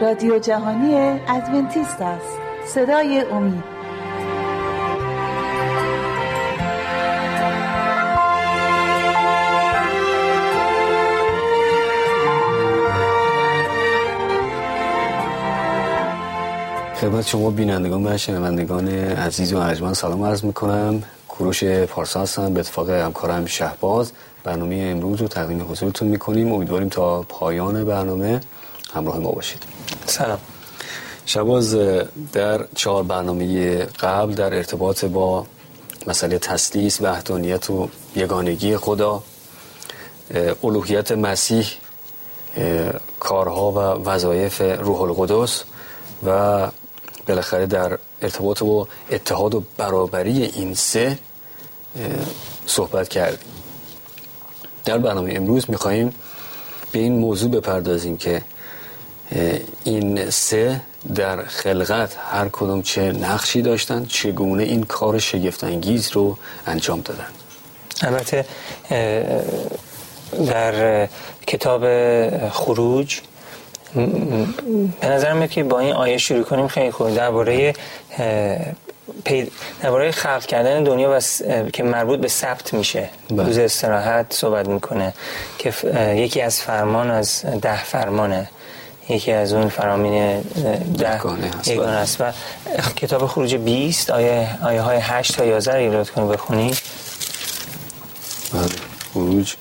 رادیو جهانی ادونتیست است. صدای امید. خدمت شما بینندگان و شنوندگان عزیز و ارجمند سلام عرض می‌کنم. کوروش پارسا هستم. به اتفاق همکارم شهباز برنامه امروز رو تقدیم حضورتون می‌کنیم. امیدواریم تا پایان برنامه همراه ما باشید. سلام. شباز در چهار برنامه قبل در ارتباط با مسئله تسلیس وحدانیت و یگانگی خدا الوهیت مسیح کارها و وظایف روح القدس و بالاخره در ارتباط با اتحاد و برابری این سه صحبت کردیم. در برنامه امروز میخواییم به این موضوع بپردازیم که این سه در خلقت هر کدوم چه نقشی داشتن چگونه این کار شگفتانگیز رو انجام دادن. البته در کتاب خروج به نظر میاد که با این آیه شروع کنیم خیلی خوب. درباره درباره خلق کردن دنیا و که مربوط به ثبت میشه. بله. روز استراحت صحبت می‌کنه که یکی از فرمان از ده فرمانه. یکی از اون فرامین ده یگانه است و کتاب خروج 20 آیه, آیه های 8 تا 11 رو لطف کنید بخونید بله. خروج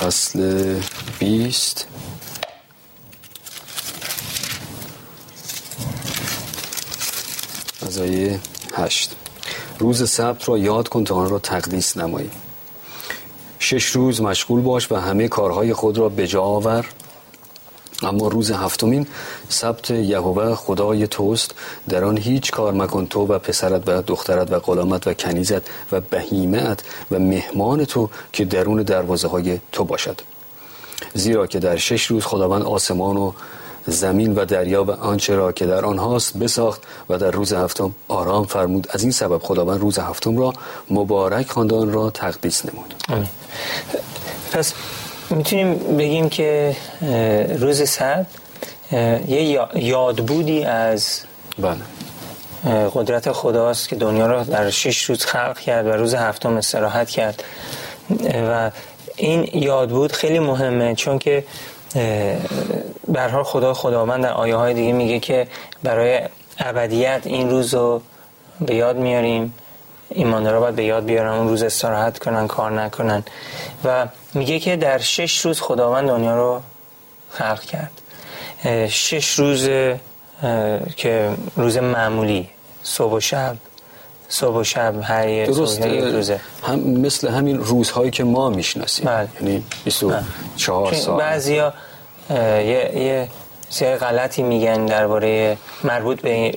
فصل 20 از آیه هشت. روز سبت را یاد کن تا آن را تقدیس نمایی. شش روز مشغول باش و همه کارهای خود را به جا آور. اما روز هفتمین سبت یهوه خدای توست. در آن هیچ کار مکن تو و پسرت و دخترت و غلامت و کنیزت و بهیمت و مهمان تو که درون دروازه های تو باشد. زیرا که در شش روز خداوند آسمان و زمین و دریا و آنچه را که در آنهاست بساخت و در روز هفتم آرام فرمود. از این سبب خداوند روز هفتم را مبارک خواندان را تقدیس نمود. پس می‌تونیم بگیم که روز سبت یه یادبودی از بله. قدرت خداست که دنیا را در شش روز خلق کرد و روز هفتم استراحت کرد. و این یادبود خیلی مهمه چون که برها خدا خداوند در آیه های دیگه میگه که برای ابدیت این روز رو به یاد میاریم. ایماندارا باید به یاد بیارن اون روز استراحت کنن کار نکنن. و میگه که در شش روز خداوند دنیا رو خلق کرد. شش روز که روز معمولی صبح و شب. صبح و شب هر درست. روزه. هم مثل همین روزهایی که ما می‌شناسیم. بله. یعنی 24 سال بعضیا یه یه سری غلطی میگن درباره مربوط به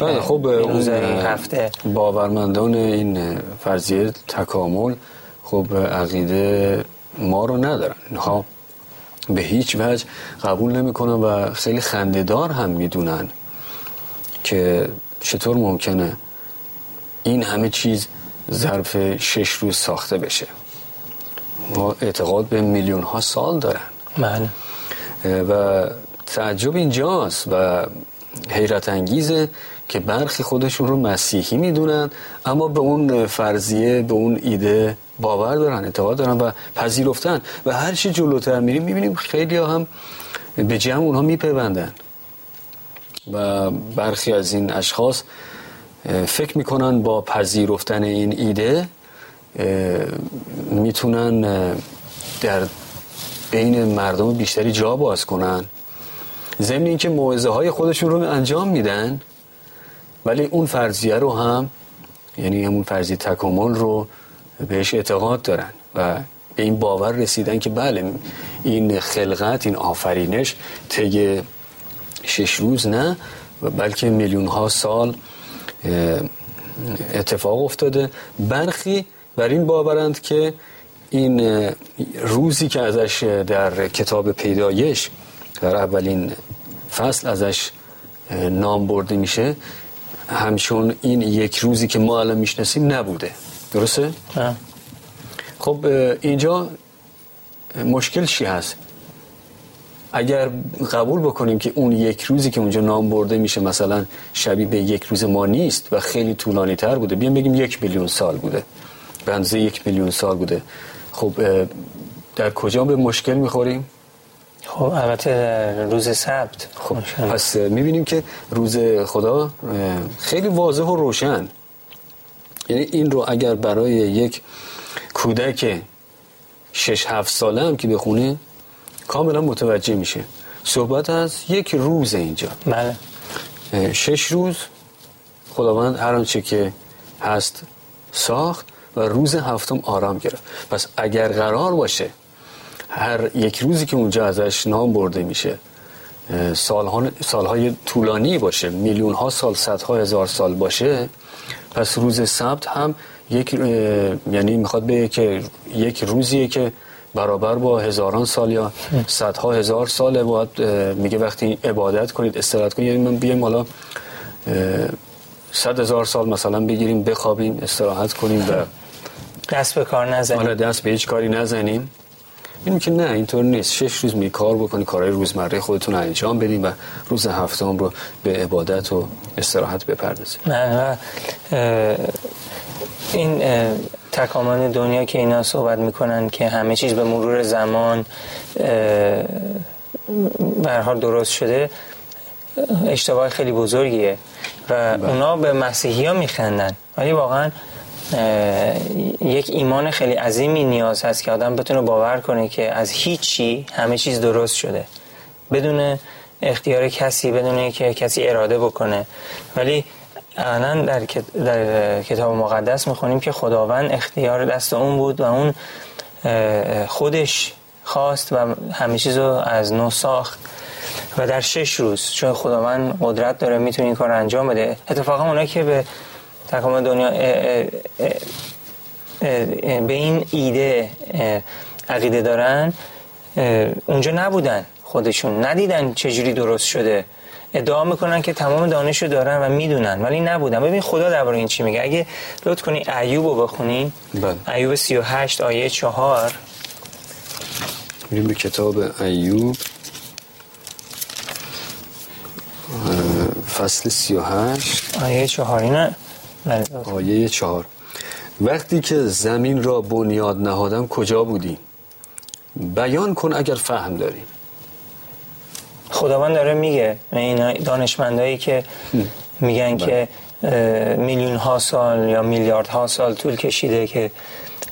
بله خب اون هفته. باورمندان این فرضیه تکامل خب عقیده ما رو ندارن. اینها به هیچ وجه قبول نمی‌کنن و خیلی خندهدار هم می‌دونن که چطور ممکنه این همه چیز ظرف شش روز ساخته بشه. ما اعتقاد به میلیون ها سال دارن. بله. و تعجب اینجاست و حیرت انگیزه که برخی خودشون رو مسیحی می‌دونن اما به اون فرضیه به اون ایده باور دارن اعتقاد دارن و پذیرفتن و هر چی جلوتر میریم می‌بینیم خیلی هم به جمع اونها میپیوندن. و برخی از این اشخاص فکر می‌کنن با پذیرفتن این ایده می‌تونن در بین مردم بیشتری جا باز کنن. ضمن اینکه موعظه های خودشون رو انجام میدن ولی اون فرضیه رو هم یعنی همون فرضیه تکامل رو بهش اعتقاد دارن و به این باور رسیدن که بله این خلقت این آفرینش طی شش روز نه و بلکه میلیون ها سال اتفاق افتاده. برخی بر این باورند که این روزی که ازش در کتاب پیدایش در اولین فصل ازش نام برده میشه همچون این یک روزی که ما الان می‌شناسیم نبوده. درسته؟ خب اینجا مشکل چی هست؟ اگر قبول بکنیم که اون یک روزی که اونجا نام برده میشه مثلا شبیه به یک روز ما نیست و خیلی طولانی تر بوده بیام بگیم یک میلیون سال بوده به اندازه یک میلیون سال بوده خب در کجا به مشکل می‌خوریم؟ خب البته روز سبت خب پس می‌بینیم که روز خدا خیلی واضح و روشن یعنی این رو اگر برای یک کودک شش هفت ساله هم که بخونه کاملا متوجه میشه. صحبت از یک روز اینجا. بله. شش روز خداوند هر آنچه که هست ساخت و روز هفتم آرام گرفت. پس اگر قرار باشه هر یک روزی که اونجا ازش نام برده میشه سالهای طولانی باشه میلیون ها سال صدها هزار سال باشه پس روز سبت هم یک یعنی می‌خواد به که یک روزیه که برابر با هزاران سال یا صدها هزار سال باید میگه وقتی عبادت کنید استراحت کنید. یعنی من بیایم حالا صد هزار سال مثلا بگیریم بخوابیم استراحت کنیم و دست به کار نزنیم. حالا دست به هیچ کاری نزنیم. این که نه اینطور نیست. شش روز می کار بکنی کارهای روزمره خودتون انجام بدیم و روز هفتم رو به عبادت و استراحت بپردازیم نه این تکامل دنیا که اینا صحبت می‌کنن که همه چیز به مرور زمان برحال درست شده اشتباه خیلی بزرگیه. و بله. اونا به مسیحی ها میخندن. ولی واقعا یک ایمان خیلی عظیمی نیاز هست که آدم بتونه باور کنه که از هیچی همه چیز درست شده. بدون اختیار کسی بدون که کسی اراده بکنه. ولی الان در, در کتاب مقدس می‌خونیم که خداوند اختیار دست اون بود و اون خودش خواست و همه چیز رو از نو ساخت. و در شش روز چون خداوند قدرت داره می‌تونه این کار انجام بده. اتفاقا اونایی که به تکامل دنیا به این ایده عقیده دارن. اونجا نبودن خودشون. ندیدن چجوری درست شده. ادعا می‌کنن که تمام دانشو دارن و می‌دونن ولی نبودن. ببین خدا درباره این چی میگه. اگه لطف کنی ایوب رو بخونی. بله. ایوب 38 آیه 4 میریم به کتاب ایوب. فصل 38 آیه 4 اینه بله. آیه 4 وقتی که زمین را بنیاد نهادم کجا بودی؟ بیان کن اگر فهم داری. خداوند داره میگه این دانشمندایی که میگن که میلیون ها سال یا میلیارد ها سال طول کشیده که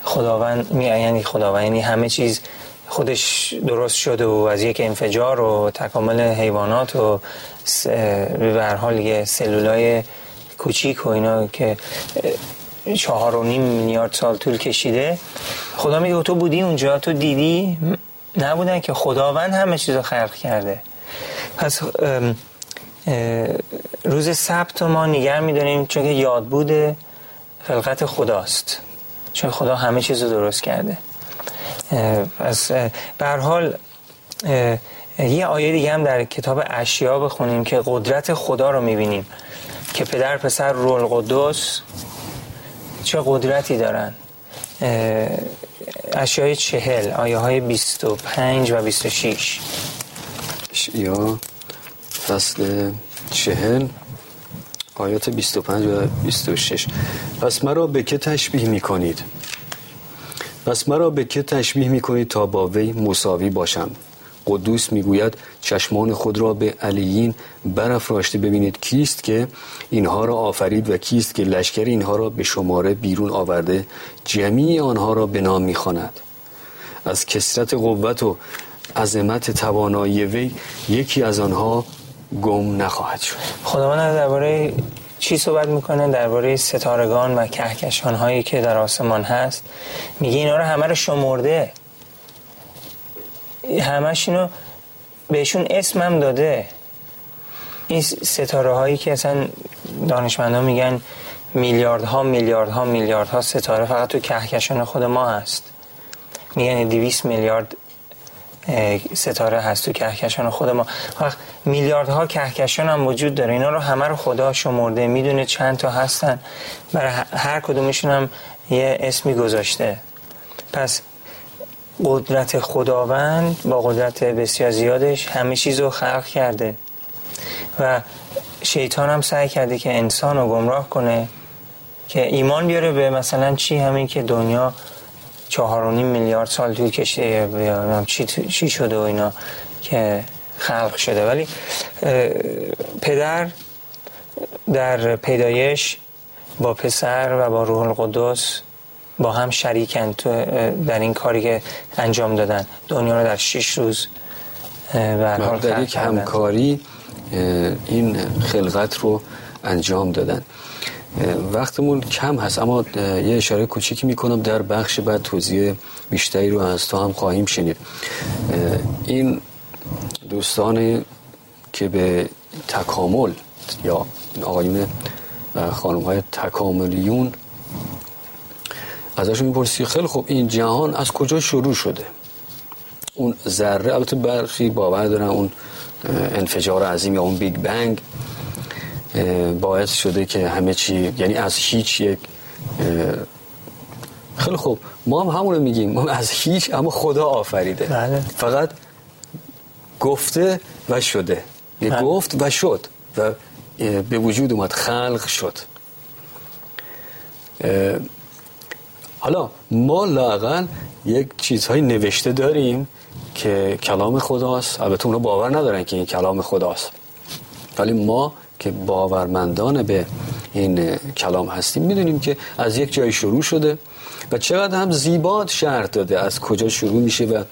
خداوند یعنی خداوند یعنی همه چیز خودش درست شده و از یک انفجار و تکامل حیوانات و به حال یه سلولای کوچیک و اینا که چهار و نیم میلیارد سال طول کشیده. خدا میگه تو بودی اونجا تو دیدی؟ نبودن که. خداوند همه چیز رو خلق کرده. پس روز سبت ما نگر می‌دونیم چون که یاد بوده خلقت خداست. چون خدا همه چیز رو درست کرده. پس حال یه آیه دیگه هم در کتاب اشیا بخونیم که قدرت خدا رو می‌بینیم. که پدر پسر رول قدس چه قدرتی دارن. اشیای چهل آیه های بیست و پنج و بیست و شیش یا فصل چهل آیات 25 و 26 پس مرا به که تشبیه می کنید پس مرا به که تشبیه می کنید تا با وی مساوی باشم؟ قدوس می‌گوید چشمان خود را به علیین برافراشته ببینید. کیست که اینها را آفرید و کیست که لشکر اینها را به شماره بیرون آورده جمعی آنها را به نام می‌خواند. از کسرت قوت و عظمت توانایی وی یکی از آنها گم نخواهد شد. خداوند درباره چی صحبت می‌کنه؟ درباره ستارگان و کهکشان هایی که در آسمان هست. میگه اینا رو همه رو شمرده. همش اینو بهشون اسمم داده. این ستاره هایی که اصلا دانشمندان میگن میلیاردها میلیاردها میلیاردها ستاره فقط تو کهکشان خود ما هست. میگن 200 میلیارد ستاره هست تو کهکشان خود ما. وقت میلیاردها کهکشان هم وجود داره. اینا رو همه رو خدا شمرده می‌دونه چند تا هستن. برای هر کدومشون هم یه اسمی گذاشته. پس قدرت خداوند با قدرت بسیار زیادش همه چیز رو خلق کرده. و شیطان هم سعی کرده که انسان رو گمراه کنه که ایمان بیاره به مثلا چی همین که دنیا چهار و نیم میلیارد سال طول کشیده چی, چی شده و اینا که خلق شده. ولی پدر در پیدایش با پسر و با روح القدس با هم شریکن در این کاری که انجام دادن. دنیا رو در شش روز در یک همکاری این خلقت رو انجام دادن. وقتمون کم هست اما یه اشاره کوچیکی می‌کنم در بخش بعد توضیح بیشتری رو از تو هم خواهیم شنید. این دوستان که به تکامل یا آقایون خانم های تکاملیون ازشون می‌پرسی خیلی خوب این جهان از کجا شروع شده؟ اون ذره البته برخی باور دارن اون انفجار عظیم یا اون بیگ بنگ باعث شده که همه چی یعنی از هیچ یک خیلی خوب. ما هم همون رو میگیم ما از هیچ اما خدا آفریده. بله. فقط گفته و شده. بله. گفت و شد و به وجود اومد خلق شد. حالا ما لاقل یک چیزهای نوشته داریم که کلام خداست. البته اونا باور ندارن که این کلام خداست. ولی ما که باورمندان به این کلام هستیم می‌دونیم که از یک جای شروع شده و چقدر هم زیباد شرط داده از کجا شروع میشه و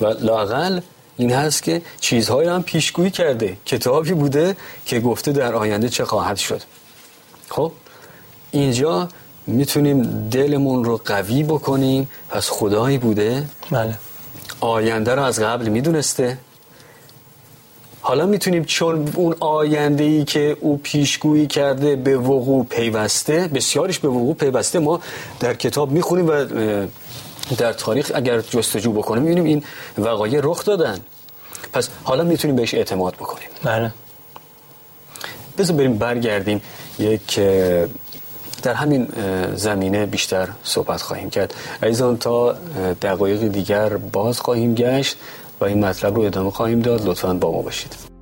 و لاقل این هست که چیزهایی هم پیشگویی کرده کتابی بوده که گفته در آینده چه خواهد شد. خب اینجا می‌تونیم دلمون رو قوی بکنیم. پس خدایی بوده. بله. آینده رو از قبل می‌دونسته. حالا می‌تونیم چون اون آینده ای که او پیشگویی کرده به وقوع پیوسته بسیارش به وقوع پیوسته ما در کتاب می‌خونیم و در تاریخ اگر جستجو بکنیم می‌بینیم این وقایع رخ دادن. پس حالا می‌تونیم بهش اعتماد بکنیم. بله. بذار بریم برگردیم یک در همین زمینه بیشتر صحبت خواهیم کرد. عزیزان تا دقایق دیگر باز خواهیم گشت و این مطلب رو ادامه خواهیم داد. لطفا با ما باشید.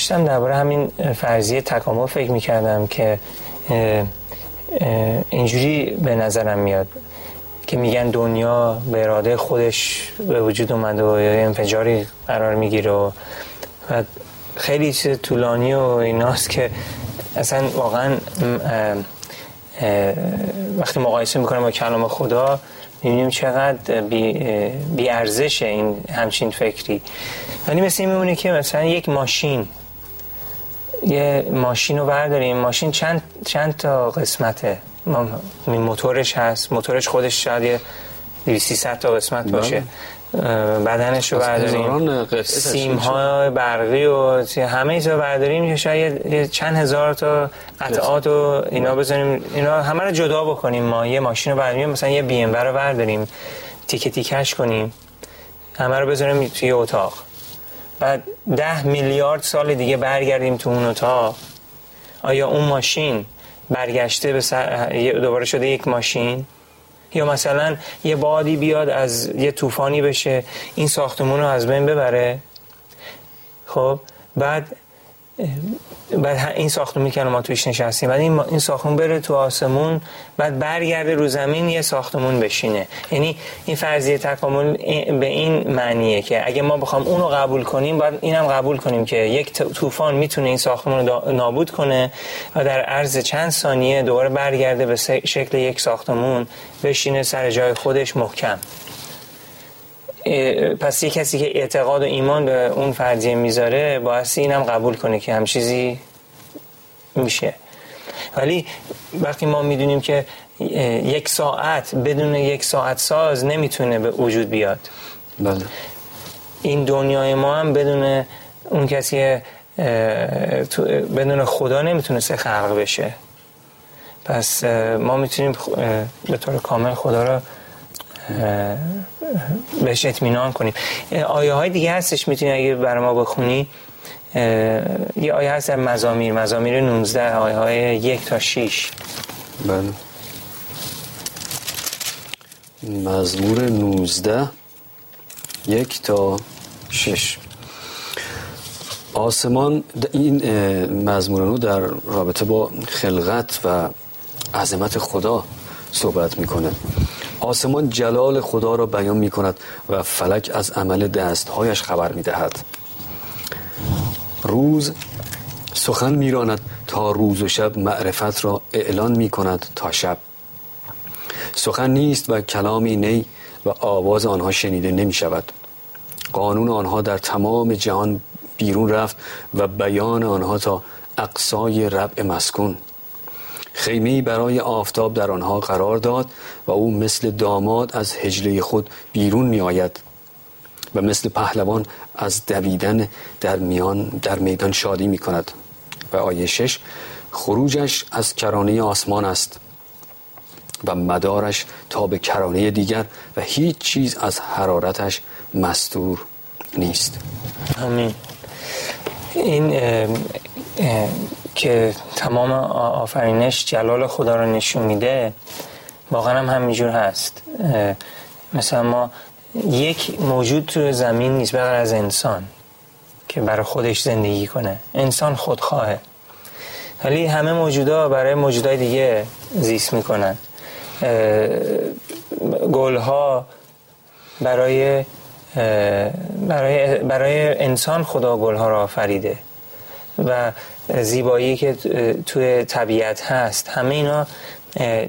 داشتم درباره همین فرضیه تکامل فکر می‌کردم که اینجوری به نظرم میاد که میگن دنیا به اراده خودش به وجود اومده و انفجاری قرار می‌گیره و خیلی چیز طولانی و ایناست که اصلا واقعا وقتی مقایسه می‌کنم با کلام خدا می‌بینیم چقدر بی, بی ارزش این همچین فکری. ولی مثل این میمونه که مثلا یک ماشین یه ماشین رو برداریم. ماشین چند, چند تا قسمته؟ موتورش هست. موتورش خودش شاید یه 200 تا قسمت بله. باشه. بدنش رو برداریم. سیم های برقی و همه ایزا برداریم. شاید چند هزار تا قطعات و اینا بزنیم. اینا همه رو جدا بکنیم. ما یه ماشین رو برداریم. مثلا یه بی ام رو برداریم. تیکه تیکش کنیم. همه رو بذاریم توی اتاق. بعد ده میلیارد سال دیگه برگردیم تو اون اتاق. آیا اون ماشین برگشته به سر... دوباره شده یک ماشین؟ یا مثلا یه بادی بیاد از یه طوفانی بشه این ساختمون رو از بین ببره؟ خب بعد بعد این ساختمون که ما توش نشستیم. بعد این, این ساختمون بره تو آسمون بعد برگرده رو زمین یه ساختمون بشینه. یعنی این فرضیه تکامل به این معنیه که اگه ما بخوام اونو قبول کنیم باید اینم قبول کنیم که یک طوفان می‌تونه این ساختمون رو نابود کنه و در عرض چند ثانیه دوباره برگرده به شکل یک ساختمون بشینه سر جای خودش محکم. پس یه کسی که اعتقاد و ایمان به اون فرضیه می‌ذاره باعث اینم قبول کنه که هم چیزی میشه. ولی وقتی ما می‌دونیم که یک ساعت بدون یک ساعت ساز نمی‌تونه به وجود بیاد. بله. این دنیای ما هم بدون اون کسی بدون خدا نمی‌تونه سه خلق بشه. پس ما می‌تونیم به طور کامل خدا رو بهش اطمینان کنیم. آیه های دیگه هستش می‌تونی اگه برای ما بخونی. یه آیه هست در مزامیر. مزامیر 19 آیه های یک تا 6 بله. مزمور 19 یک تا 6 آسمان این مزمور در رابطه با خلقت و عظمت خدا صحبت می‌کنه. آسمان جلال خدا را بیان می کند و فلک از عمل دستهایش خبر می دهد روز سخن میراند تا روز و شب معرفت را اعلان می کند تا شب. سخن نیست و کلامی نی و آواز آنها شنیده نمی شود قانون آنها در تمام جهان بیرون رفت و بیان آنها تا اقصای ربع مسکون. خیمه برای آفتاب در آنها قرار داد و او مثل داماد از هجله خود بیرون می آید و مثل پهلوان از دویدن در میان در میدان شادی می کند و آیه شش خروجش از کرانه آسمان است و مدارش تا به کرانه دیگر و هیچ چیز از حرارتش مستور نیست. همین. این که تمام آفرینش جلال خدا رو نشون میده واقعا هم همینجور هست. مثلا ما یک موجود تو زمین نیست بغیر از انسان که برای خودش زندگی کنه. انسان خودخواهه. ولی همه موجودا برای موجودای دیگه زیست می‌کنن. گلها برای برای برای انسان خدا گلها را آفریده. و زیبایی که توی طبیعت هست. همه اینا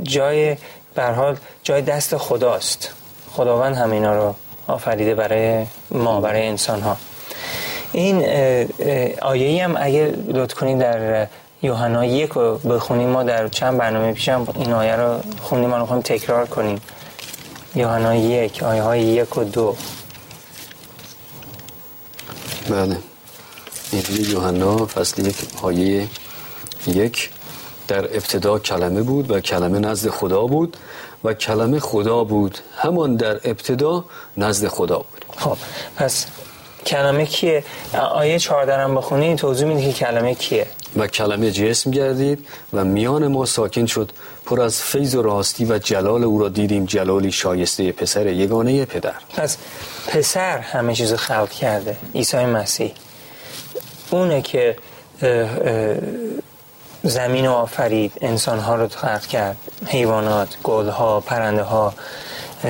جای حال جای دست خداست. خداوند همه اینا رو آفریده برای ما برای انسان ها این آیه هم اگه لطف کنید در یوحنا یک رو بخونیم ما در چند برنامه پیشم این آیه رو خونیم ما رو تکرار کنیم. یوحنا یک آیه های یک و دو. بله. انجیل یوحنا فصل یک آیه یک. در ابتدا کلمه بود و کلمه نزد خدا بود و کلمه خدا بود. همان در ابتدا نزد خدا بود. خب پس کلمه کیه؟ آیه 14 هم بخونی توضیح میده که کلمه کیه؟ و کلمه جسم گردید و میان ما ساکن شد. پر از فیض و راستی و جلال او را دیدیم. جلالی شایسته پسر یگانه پدر. پس پسر همه چیز خلق کرده عیسی مسیح. اونه که زمین رو آفرید انسان ها رو خلق کرد حیوانات گل ها پرنده ها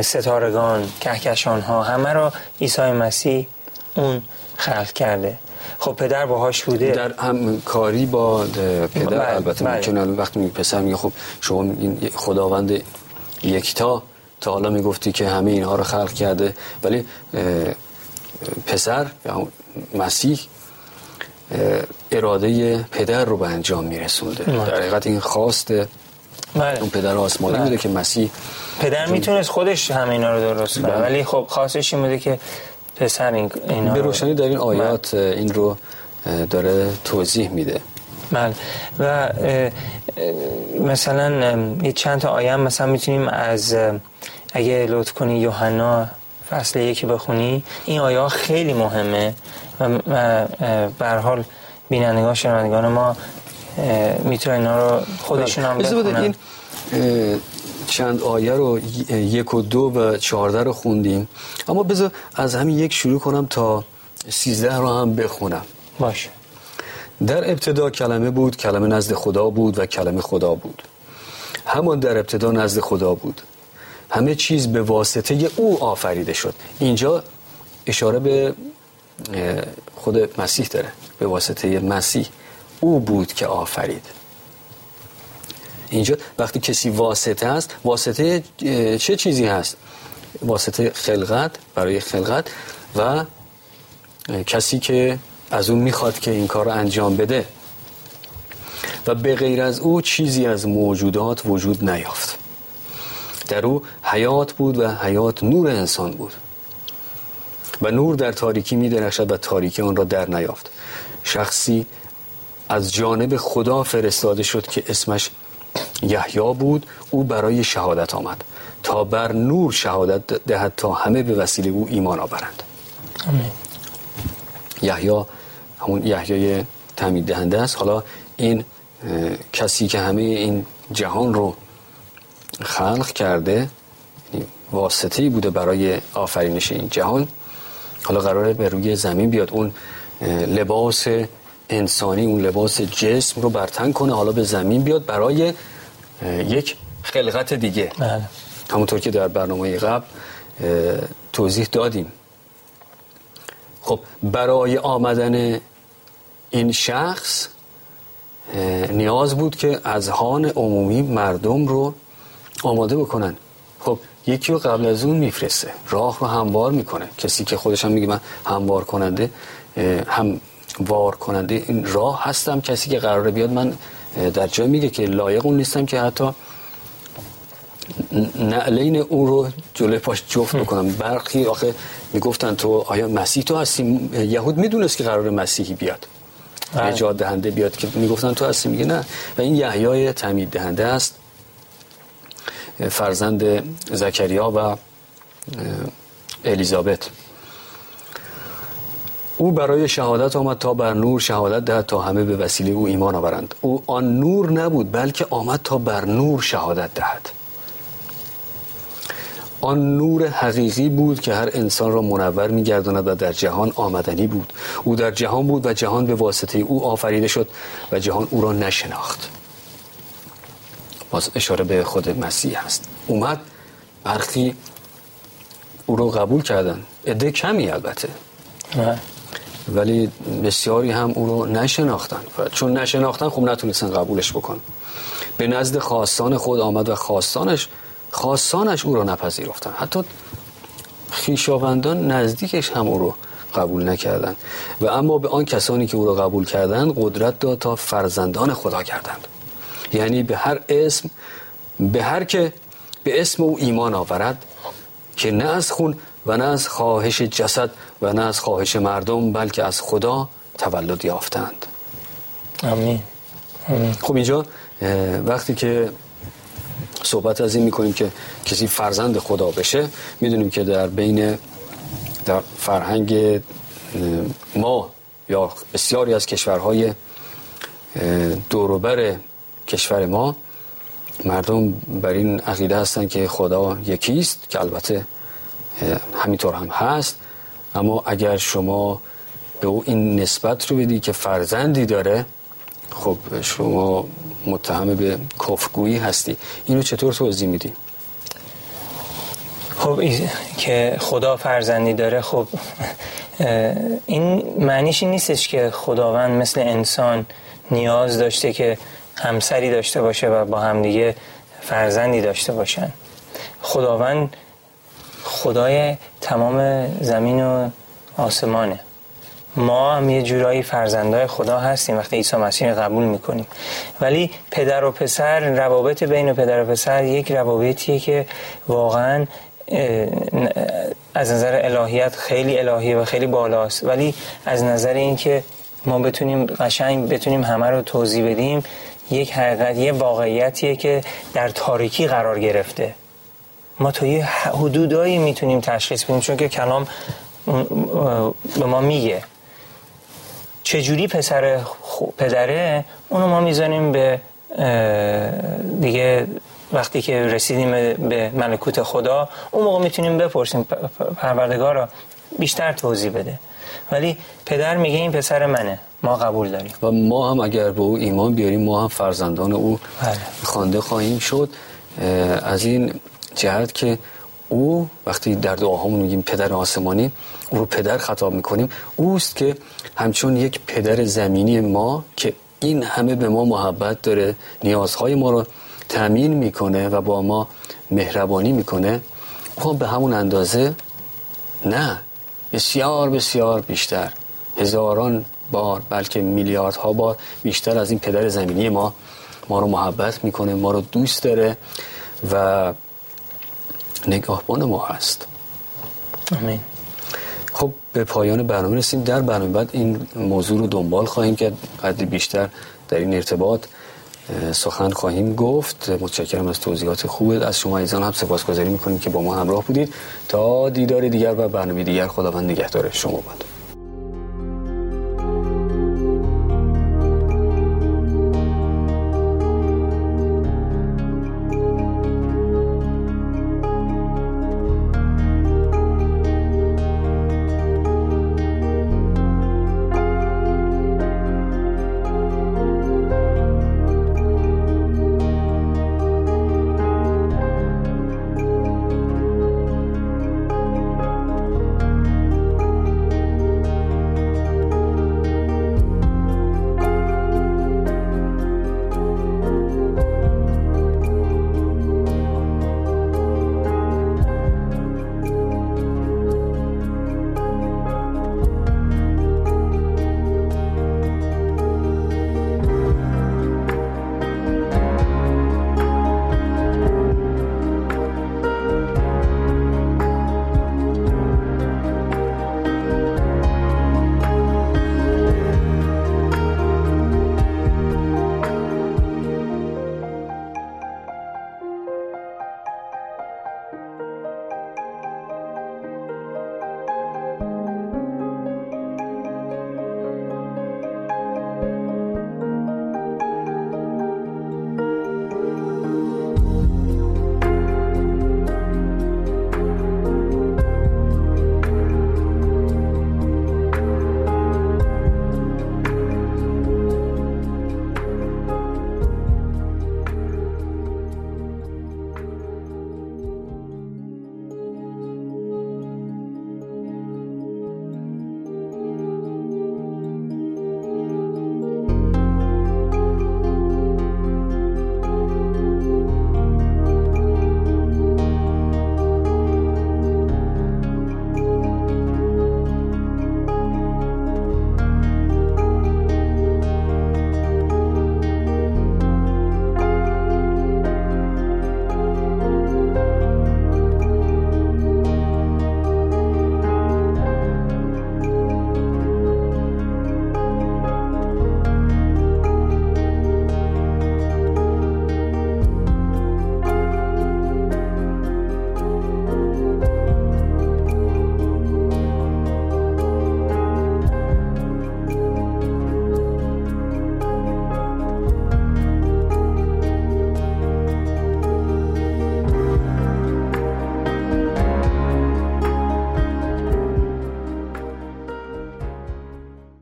ستارگان کهکشان ها همه رو عیسی مسیح اون خلق کرده خب پدر باهاش بوده در همکاری با پدر بله، البته بله. ممکنه وقتی می پسر میگه خب شما این خداوند یکتا تا حالا می‌گفتی که همه اینها رو خلق کرده ولی پسر یا مسیح اراده پدر رو به انجام میرسونده در حقیقت این خواست بله. اون پدر آسمانی بله. بوده که مسیح پدر می‌تونست خودش همه اینا رو درست کنه بله. ولی خب خواستش این بوده که پسر این اینا به روشنی در این آیات بله. این رو داره توضیح میده بله و مثلا یه چند تا آیه مثلا می‌تونیم از اگه لطف کنی یوحنا فصل یکی بخونی این آیه خیلی مهمه و به حال بینندگان شنوندگان ما می‌تونه اینا رو خودشون هم بکنن این چند آیه رو یک و دو و چهارده رو خوندیم. اما بذار از همین یک شروع کنم تا سیزده رو هم بخونم. باشه. در ابتدا کلمه بود کلمه نزد خدا بود و کلمه خدا بود. همان در ابتدا نزد خدا بود. همه چیز به واسطه او آفریده شد. اینجا اشاره به خود مسیح داره. به واسطه مسیح او بود که آفرید. اینجا وقتی کسی واسطه است واسطه چه چیزی هست؟ واسطه خلقت برای خلقت و کسی که از اون می‌خواد که این کار رو انجام بده. و به غیر از او چیزی از موجودات وجود نیافت. در او حیات بود و حیات نور انسان بود. و نور در تاریکی می درخشد و تاریکی آن را در نیافت. شخصی از جانب خدا فرستاده شد که اسمش یحیی بود. او برای شهادت آمد. تا بر نور شهادت دهد تا همه به وسیله او ایمان آورند. یحیی همون یحیای تعمید دهنده است. حالا این کسی که همه این جهان رو خلق کرده یعنی واسطه‌ای بوده برای آفرینش این جهان. حالا قراره به روی زمین بیاد اون لباس انسانی اون لباس جسم رو برتن کنه حالا به زمین بیاد برای یک خلقت دیگه. بله. همونطور که در برنامه قبل توضیح دادیم. خب برای آمدن این شخص نیاز بود که از هان عمومی مردم رو آماده بکنن. خب یکی رو قبل از اون میفرسته. راه رو هموار می‌کنه. کسی که خودش هم میگه من هموار کننده هم وار کننده این راه هستم. کسی که قراره بیاد من در جای میگه که لایق اون نیستم که حتی نعلین او رو جلوی پاش جفت بکنم. برخی آخه می‌گفتن تو آیا مسیح تو هستی؟ یهود می‌دونست که قرار مسیحی بیاد. بله. نجات دهنده بیاد که می‌گفتن تو هستی؟ میگه نه. و این یحیای تعمید دهنده است. فرزند زکریا و الیزابت. او برای شهادت آمد تا بر نور شهادت دهد تا همه به وسیله او ایمان آورند. او آن نور نبود بلکه آمد تا بر نور شهادت دهد. آن نور حقیقی بود که هر انسان را منور میگرداند و در جهان آمدنی بود. او در جهان بود و جهان به واسطه او آفریده شد و جهان او را نشناخت. باز اشاره به خود مسیح هست. اومد برخی او رو قبول کردن. عده کمی البته. ولی بسیاری هم او رو نشناختن. چون نشناختن خب نتونستن قبولش بکن. به نزد خواستان خود آمد و خواستانش خواستانش او را نپذیرفتن. حتی خیشاوندان نزدیکش هم او رو قبول نکردند و اما به آن کسانی که او را قبول کردند قدرت داد تا فرزندان خدا کردند یعنی به هر اسم به هر که به اسم او ایمان آورد که نه از خون و نه از خواهش جسد و نه از خواهش مردم بلکه از خدا تولد یافتند. آمین. خب اینجا وقتی که صحبت از این می‌کنیم که کسی فرزند خدا بشه می‌دونیم که در بین در فرهنگ ما یا بسیاری از کشورهای دوروبر کشور ما مردم بر این عقیده هستن که خدا یکیست که البته همینطور هم هست اما اگر شما به او این نسبت رو بدی که فرزندی داره خب شما متهم به کفگویی هستی اینو چطور توضیح میدی؟ خب که خدا فرزندی داره خب این معنیش نیستش که خداوند مثل انسان نیاز داشته که همسری داشته باشه و با همدیگه فرزندی داشته باشن. خداوند خدای تمام زمین و آسمانه. ما هم یه جورایی فرزندای خدا هستیم وقتی عیسی مسیح قبول می‌کنیم. ولی پدر و پسر روابط بین پدر و پسر یک روابطیه که واقعا از نظر الهیت خیلی الهی و خیلی بالاست. ولی از نظر اینکه ما بتونیم قشنگ بتونیم همه رو توضیح بدیم یک حقیقت یه واقعیتیه که در تاریکی قرار گرفته. ما تا یه حدودایی می‌تونیم تشخیص بدیم چون که کلام به ما میگه. چجوری پسر پدره اونو ما می‌زنیم به دیگه وقتی که رسیدیم به ملکوت خدا اون موقع می‌تونیم بپرسیم پروردگار بیشتر توضیح بده. ولی پدر میگه این پسر منه. ما قبول داریم. و ما هم اگر به او ایمان بیاریم ما هم فرزندان او بله. خوانده خواهیم شد. از این جهت که او وقتی در دعاهامون میگیم پدر آسمانی او رو پدر خطاب می‌کنیم. اوست که همچون یک پدر زمینی ما که این همه به ما محبت داره نیازهای ما رو تامین می‌کنه و با ما مهربانی می‌کنه او به همون اندازه نه بسیار بسیار بیشتر. هزاران بار بلکه میلیاردها بار بیشتر از این پدر زمینی ما ما رو محبت می‌کنه ما رو دوست داره و نگاهبان ما هست. آمین. خب به پایان برنامه رسیم. در برنامه بعد این موضوع رو دنبال خواهیم که قدری بیشتر در این ارتباط سخن خواهیم گفت. متشکرم از توضیحات خوب از شما ایزان هم سپاسگزاری می‌کنیم که با ما همراه بودید. تا دیدار دیگر و برنامه دیگر خداوند نگهدار شما باد.